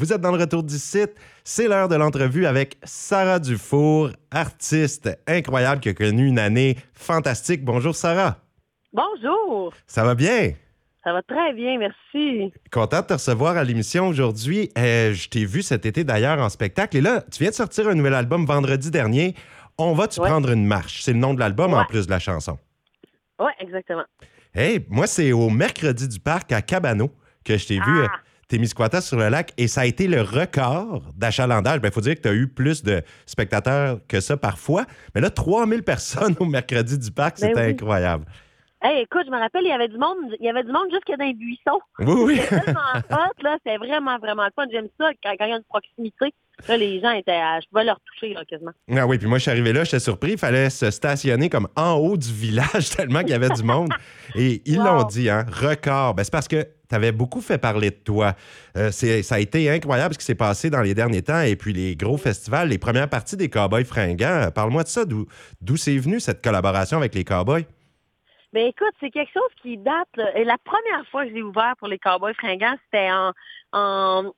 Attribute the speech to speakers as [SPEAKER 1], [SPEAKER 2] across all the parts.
[SPEAKER 1] Vous êtes dans le retour du site. C'est l'heure de l'entrevue avec Sarah Dufour, artiste incroyable qui a connu une année fantastique. Bonjour Sarah.
[SPEAKER 2] Bonjour.
[SPEAKER 1] Ça va bien?
[SPEAKER 2] Ça va très bien, merci.
[SPEAKER 1] Content de te recevoir à l'émission aujourd'hui. Euh, je t'ai vu cet été d'ailleurs en spectacle. Et là, tu viens de sortir un nouvel album vendredi dernier. On va-tu
[SPEAKER 2] Ouais.
[SPEAKER 1] prendre une marche? C'est le nom de l'album en plus de la chanson.
[SPEAKER 2] Oui, exactement.
[SPEAKER 1] Hey, moi, c'est au mercredi du parc à Cabano que je t'ai vu.
[SPEAKER 2] Ah.
[SPEAKER 1] euh, Témiscouata sur le lac et ça a été le record d'achalandage. Il faut dire que tu as eu plus de spectateurs que ça parfois. Mais là, 3000 personnes au mercredi du parc,
[SPEAKER 2] Ben
[SPEAKER 1] c'était
[SPEAKER 2] oui.
[SPEAKER 1] incroyable.
[SPEAKER 2] Hey, écoute, je me rappelle, il y avait du monde, il y avait du monde jusque dans les buissons.
[SPEAKER 1] Oui, oui.
[SPEAKER 2] C'était tellement hot, là, c'était vraiment, vraiment le fun. J'aime ça quand, quand il y a une proximité. Là, les gens étaient, à- je pouvais leur toucher, là, quasiment.
[SPEAKER 1] Ah oui, puis moi, je suis arrivé là, j'étais surpris. Il fallait se stationner comme en haut du village tellement qu'il y avait du monde. Et ils
[SPEAKER 2] Wow.
[SPEAKER 1] l'ont dit, hein, record. Ben, c'est parce que tu avais beaucoup fait parler de toi. Euh, ça a été incroyable ce qui s'est passé dans les derniers temps. Et puis les gros festivals, les premières parties des Cowboys fringants. Parle-moi de ça. D'où c'est venu cette collaboration avec les Cowboys?
[SPEAKER 2] Ben écoute, c'est quelque chose qui date. Et la première fois que j'ai ouvert pour les Cowboys fringants, c'était en-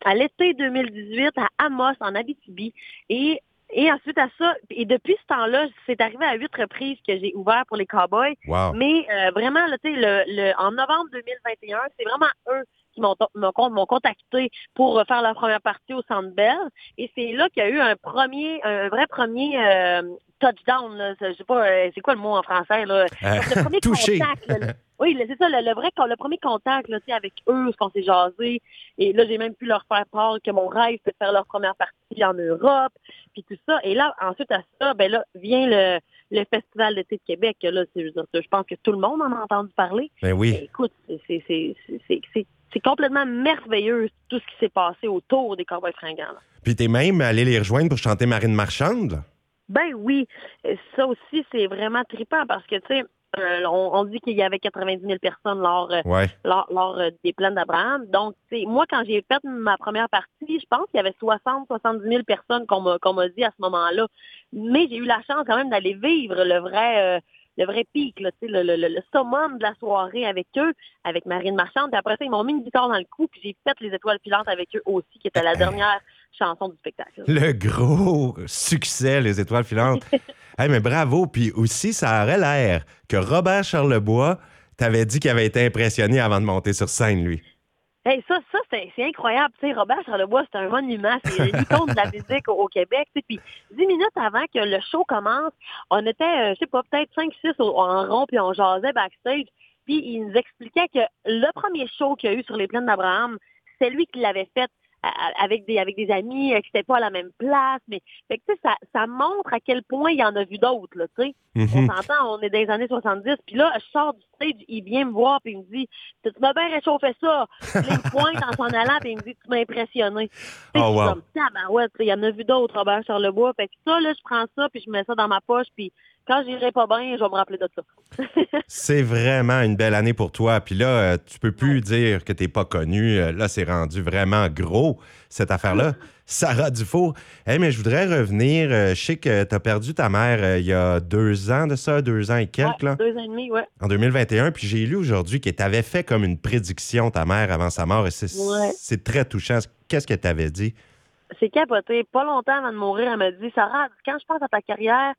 [SPEAKER 2] à l'été 2018 à Amos, en Abitibi. Et, et ensuite à ça, et depuis ce temps-là, c'est arrivé à huit reprises que j'ai ouvert pour les Cowboys.
[SPEAKER 1] Wow.
[SPEAKER 2] Mais euh, vraiment, là, le, le- en novembre 2021, c'est vraiment eux qui m'ont m'ont con- m'ont contacté pour faire la première partie au Centre Bell. Et c'est là qu'il y a eu un premier, un vrai premier euh, touchdown. Là. Je sais pas, euh, c'est quoi le mot en français là?
[SPEAKER 1] Euh,
[SPEAKER 2] le premier
[SPEAKER 1] touché.
[SPEAKER 2] contact, là, oui, c'est ça, le, le vrai, le premier contact là, avec eux, ce qu'on s'est jasé. Et là, j'ai même pu leur faire part que mon rêve, c'était de faire leur première partie en Europe, puis tout ça. Et là, ensuite à ça, ben là, vient le, le Festival d'été de Québec. Là, c'est- je, pense que tout le monde en a entendu parler.
[SPEAKER 1] Ben oui.
[SPEAKER 2] Écoute, c'est- c'est- c'est c'est- c'est- c'est complètement merveilleux tout ce qui s'est passé autour des Cowboys fringants. là.
[SPEAKER 1] Puis t'es même allé les rejoindre pour chanter Marine Marchande. là.
[SPEAKER 2] Ben oui, ça aussi, c'est vraiment trippant parce que, tu sais, euh, on, on dit qu'il y avait 90 000 personnes lors, euh,
[SPEAKER 1] Ouais.
[SPEAKER 2] lors, lors, euh, des plaines d'Abraham. Donc, moi, quand j'ai fait ma première partie, je pense qu'il y avait 60, 70 000 personnes qu'on m'a qu'on m'a dit à ce moment-là. Mais j'ai eu la chance quand même d'aller vivre le vrai... euh, le vrai pic, là, le, le, le, summum de la soirée avec eux, avec Marine Marchande. Puis après ça, ils m'ont mis une guitare dans le cou, puis j'ai fait les étoiles filantes avec eux aussi, qui était la dernière chanson du spectacle.
[SPEAKER 1] Le gros succès, les étoiles filantes. hey, mais bravo. Puis aussi, ça aurait l'air que Robert Charlebois t'avait dit qu'il avait été impressionné avant de monter sur scène, lui.
[SPEAKER 2] Hey, ça, ça c'est incroyable. Sais, Robert Charlebois, c'est un monument. C'est l'icône de la musique au, au Québec. Puis dix minutes avant que le show commence, on était, euh, je sais pas, peut-être 5-6 en rond, puis on jasait backstage. Puis il nous expliquait que le premier show qu'il y a eu sur les plaines d'Abraham, c'est lui qui l'avait fait avec des avec des amis, euh, qui n'étaient pas à la même place. Mais fait que, ça, ça montre à quel point il y en a vu d'autres. là, Tu sais. On s'entend, on est dans les années 70. Puis là, je sors du stage, il vient me voir, puis il me dit Tu m'as bien réchauffé ça. Puis là, il me pointe en s'en allant, puis il me dit Tu m'as impressionné.
[SPEAKER 1] Oh, wow.
[SPEAKER 2] comme Tabarouette, tu sais, il y en a vu d'autres, Robert Charlebois. Fait que ça, là, je prends ça, puis je mets ça dans ma poche, puis quand j'irai pas bien, je vais me rappeler de ça.
[SPEAKER 1] C'est vraiment une belle année pour toi. Puis là, euh, tu peux plus dire que t'es pas connu. Euh, Là, c'est rendu vraiment gros, cette affaire-là. Sarah Dufour. Hey, mais je voudrais revenir. euh, je sais que tu as perdu ta mère il y a deux ans de ça, deux ans et quelques,
[SPEAKER 2] Ouais,
[SPEAKER 1] là,
[SPEAKER 2] deux ans et demi, ouais.
[SPEAKER 1] en 2021. Puis j'ai lu aujourd'hui que tu avais fait comme une prédiction, ta mère, avant sa mort. Et c'est
[SPEAKER 2] Ouais.
[SPEAKER 1] c'est très touchant. Qu'est-ce que tu avais dit?
[SPEAKER 2] C'est capoté. Pas longtemps avant de mourir, elle m'a dit Sarah, quand je pense à ta carrière,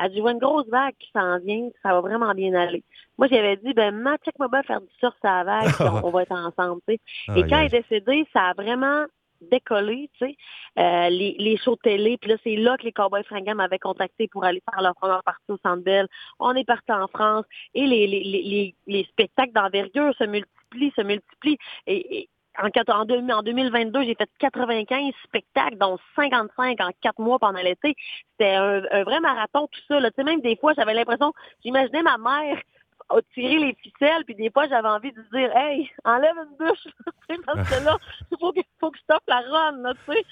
[SPEAKER 2] elle dit, je vois une grosse vague qui s'en vient, ça va vraiment bien aller. Moi, j'avais dit, ben, maman, check-moi bien faire du surf sur la vague, on, on va être ensemble, tu sais. Et
[SPEAKER 1] Aïe,
[SPEAKER 2] quand elle est décédée, ça a vraiment décollé, tu sais, euh, les, les shows de télé. Puis là, c'est là que les Cowboys fringants m'avaient contacté pour aller faire leur première partie au Centre Bell. On est parti en France et les, les, les, les, les spectacles d'envergure se multiplient, se multiplient. Et, et en, quatre- en, deux- en 2022, j'ai fait 95 spectacles, dont 55 en quatre mois pendant l'été. C'était un, un vrai marathon, tout ça. Là. Tu sais, même des fois, j'avais l'impression, j'imaginais ma mère tiré les ficelles, puis des fois, j'avais envie de dire, hey, enlève une bûche, Tu sais, parce que là, il faut que, faut que je stoppe la run, là, tu sais.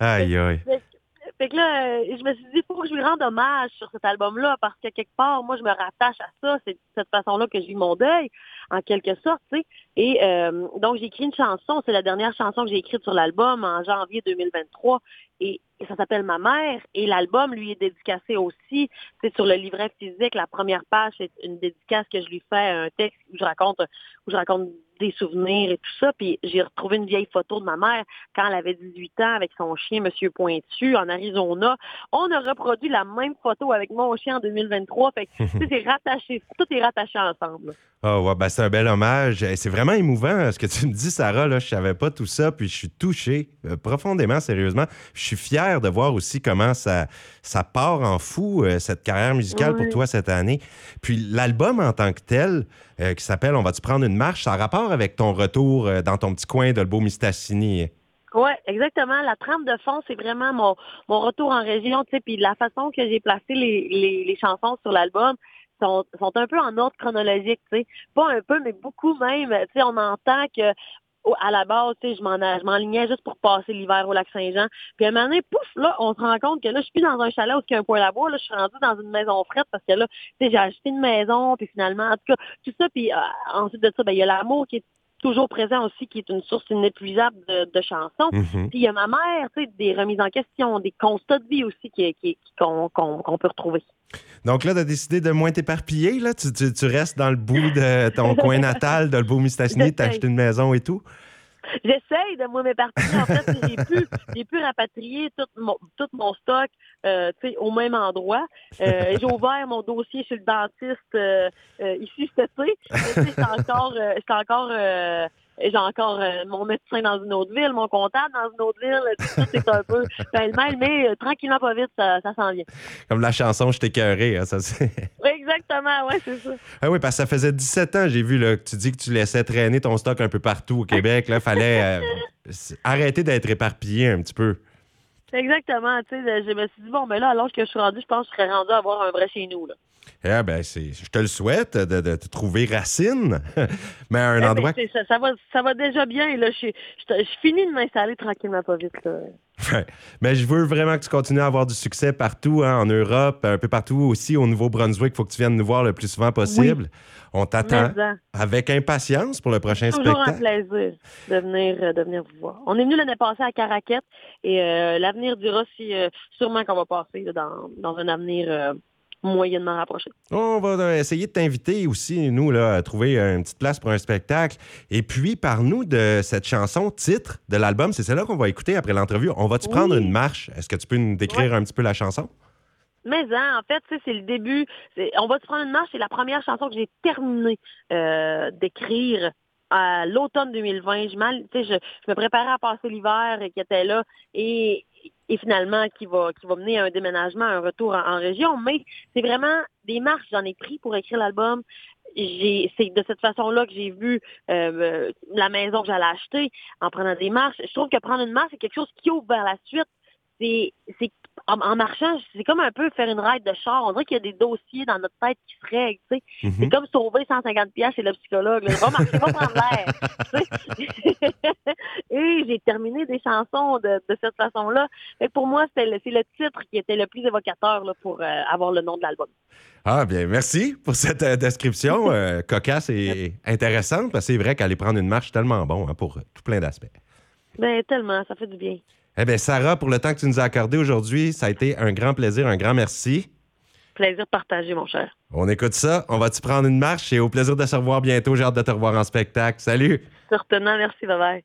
[SPEAKER 1] Aïe, aïe.
[SPEAKER 2] Fait, que- fait que là, euh, je me suis dit, il faut que je lui rende hommage sur cet album-là, parce que quelque part, moi, je me rattache à ça. C'est de cette façon-là que je vis mon deuil, en quelque sorte, tu sais. Et euh, donc, j'ai écrit une chanson. C'est la dernière chanson que j'ai écrite sur l'album en janvier 2023. Et, et ça s'appelle Ma mère. Et l'album lui est dédicacé aussi. C'est sur le livret physique. La première page, c'est une dédicace que je lui fais, un texte où je raconte, où je raconte des souvenirs et tout ça. Puis j'ai retrouvé une vieille photo de ma mère quand elle avait 18 ans avec son chien Monsieur Pointu en Arizona. On a reproduit la même photo avec mon chien en 2023. Fait que c'est rattaché, tout est rattaché ensemble.
[SPEAKER 1] Ah ouais, ben c'est un bel hommage. C'est vraiment émouvant hein, ce que tu me dis, Sarah. Là, je savais pas tout ça, puis je suis touché euh, profondément, sérieusement. Je suis fier de voir aussi comment ça, ça part en fou, euh, cette carrière musicale pour toi cette année. Puis l'album en tant que tel, euh, qui s'appelle On va-tu prendre une marche, ça a rapport avec ton retour dans ton petit coin de le beau Mistassini.
[SPEAKER 2] Oui, exactement. La trame de fond, c'est vraiment mon, mon retour en région, tu sais, puis la façon que j'ai placé les, les, les chansons sur l'album, sont, sont un peu en ordre chronologique, tu sais. Pas un peu, mais beaucoup même. Tu sais, on entend que à la base, tu sais, je m'enlignais juste pour passer l'hiver au lac Saint-Jean. Puis à un moment donné, pouf, là, on se rend compte que là, je suis plus dans un chalet où il y a un point à boire. Là, je suis rendue dans une maison frette parce que là, tu sais, j'ai acheté une maison, puis finalement, en tout cas, tout ça, puis euh, ensuite de ça, ben, il y a l'amour qui est toujours présent aussi, qui est une source inépuisable de, chansons. Mm-hmm. Puis il y a ma mère, tu sais, des remises en question, des constats de vie aussi qu'on qui, qu'on peut retrouver.
[SPEAKER 1] Donc là, tu as décidé de moins t'éparpiller, là? Tu, tu, restes dans le bout de ton coin natal, de le beau Mistassini, t'as acheté une maison et tout?
[SPEAKER 2] J'essaye de moi m'éparpiller. En fait, j'ai pu, j'ai pu rapatrier tout mon, tout mon stock euh, au même endroit. Euh, j'ai ouvert mon dossier chez le dentiste euh, ici cet été. Encore, encore j'ai encore euh, mon médecin dans une autre ville, mon comptable dans une autre ville. Tout c'est un peu pêle-mêle, mais euh, tranquillement, pas vite, ça, ça s'en vient.
[SPEAKER 1] Comme la chanson Je t'ai cœuré, hein, ça c'est.
[SPEAKER 2] Exactement, ouais, c'est ça.
[SPEAKER 1] Ah oui, parce que ça faisait 17 ans, j'ai vu là, que tu dis que tu laissais traîner ton stock un peu partout au Québec. Là, fallait euh, arrêter d'être éparpillé un petit peu.
[SPEAKER 2] Exactement, tu sais, je me suis dit, bon, mais là, alors que je suis rendu, je pense que je serais rendu à avoir un vrai chez nous, là.
[SPEAKER 1] Eh ben, je te le souhaite de, te trouver racine, mais à un
[SPEAKER 2] eh ben,
[SPEAKER 1] endroit.
[SPEAKER 2] ça, ça, va, ça va déjà bien. Là. Je, je, finis de m'installer tranquillement, pas vite.
[SPEAKER 1] Mais je veux vraiment que tu continues à avoir du succès partout, hein, en Europe, un peu partout aussi, au Nouveau-Brunswick. Il faut que tu viennes nous voir le plus souvent possible. On t'attend avec impatience pour le prochain
[SPEAKER 2] spectacle.
[SPEAKER 1] Toujours
[SPEAKER 2] un plaisir de venir, euh, de venir vous voir. On est venu l'année passée à Caraquette et euh, l'avenir dira si euh, sûrement qu'on va passer dans, dans un avenir moyennement rapproché.
[SPEAKER 1] On va essayer de t'inviter aussi, nous, là, à trouver une petite place pour un spectacle. Et puis, parle-nous de cette chanson titre de l'album. C'est celle-là qu'on va écouter après l'entrevue. On va-tu prendre une marche? Est-ce que tu peux nous décrire un petit peu la chanson?
[SPEAKER 2] Mais hein, en fait, c'est le début. On va se prendre une marche? C'est la première chanson que j'ai terminé euh, d'écrire à l'automne 2020. Je, je, je, me préparais à passer l'hiver qui était là. Et, et finalement qui va qui va mener à un déménagement, un retour en, région. Mais c'est vraiment des marches j'en ai pris pour écrire l'album. J'ai, c'est de cette façon-là que j'ai vu euh, la maison que j'allais acheter en prenant des marches. Je trouve que prendre une marche, c'est quelque chose qui ouvre vers la suite. C'est, c'est en, marchant, c'est comme un peu faire une ride de char. On dirait qu'il y a des dossiers dans notre tête qui se règlent. C'est mhm. comme sauver 150 pièces chez le psychologue. Va marcher, va prendre l'air. J'ai terminé des chansons de, cette façon-là. Pour moi, c'est le, le, titre qui était le plus évocateur là, pour euh, avoir le nom de l'album.
[SPEAKER 1] Ah bien, merci pour cette euh, description euh, cocasse et intéressante. Parce que c'est vrai qu'aller prendre une marche, tellement bon hein, pour tout plein d'aspects.
[SPEAKER 2] Ben tellement, ça fait du bien.
[SPEAKER 1] Eh bien, Sarah, pour le temps que tu nous as accordé aujourd'hui, ça a été un grand plaisir, un grand merci.
[SPEAKER 2] Plaisir partagé, mon cher.
[SPEAKER 1] On écoute ça. On va-tu prendre une marche et au plaisir de se revoir bientôt. J'ai hâte de te revoir en spectacle. Salut.
[SPEAKER 2] Certainement. Merci. Bye bye.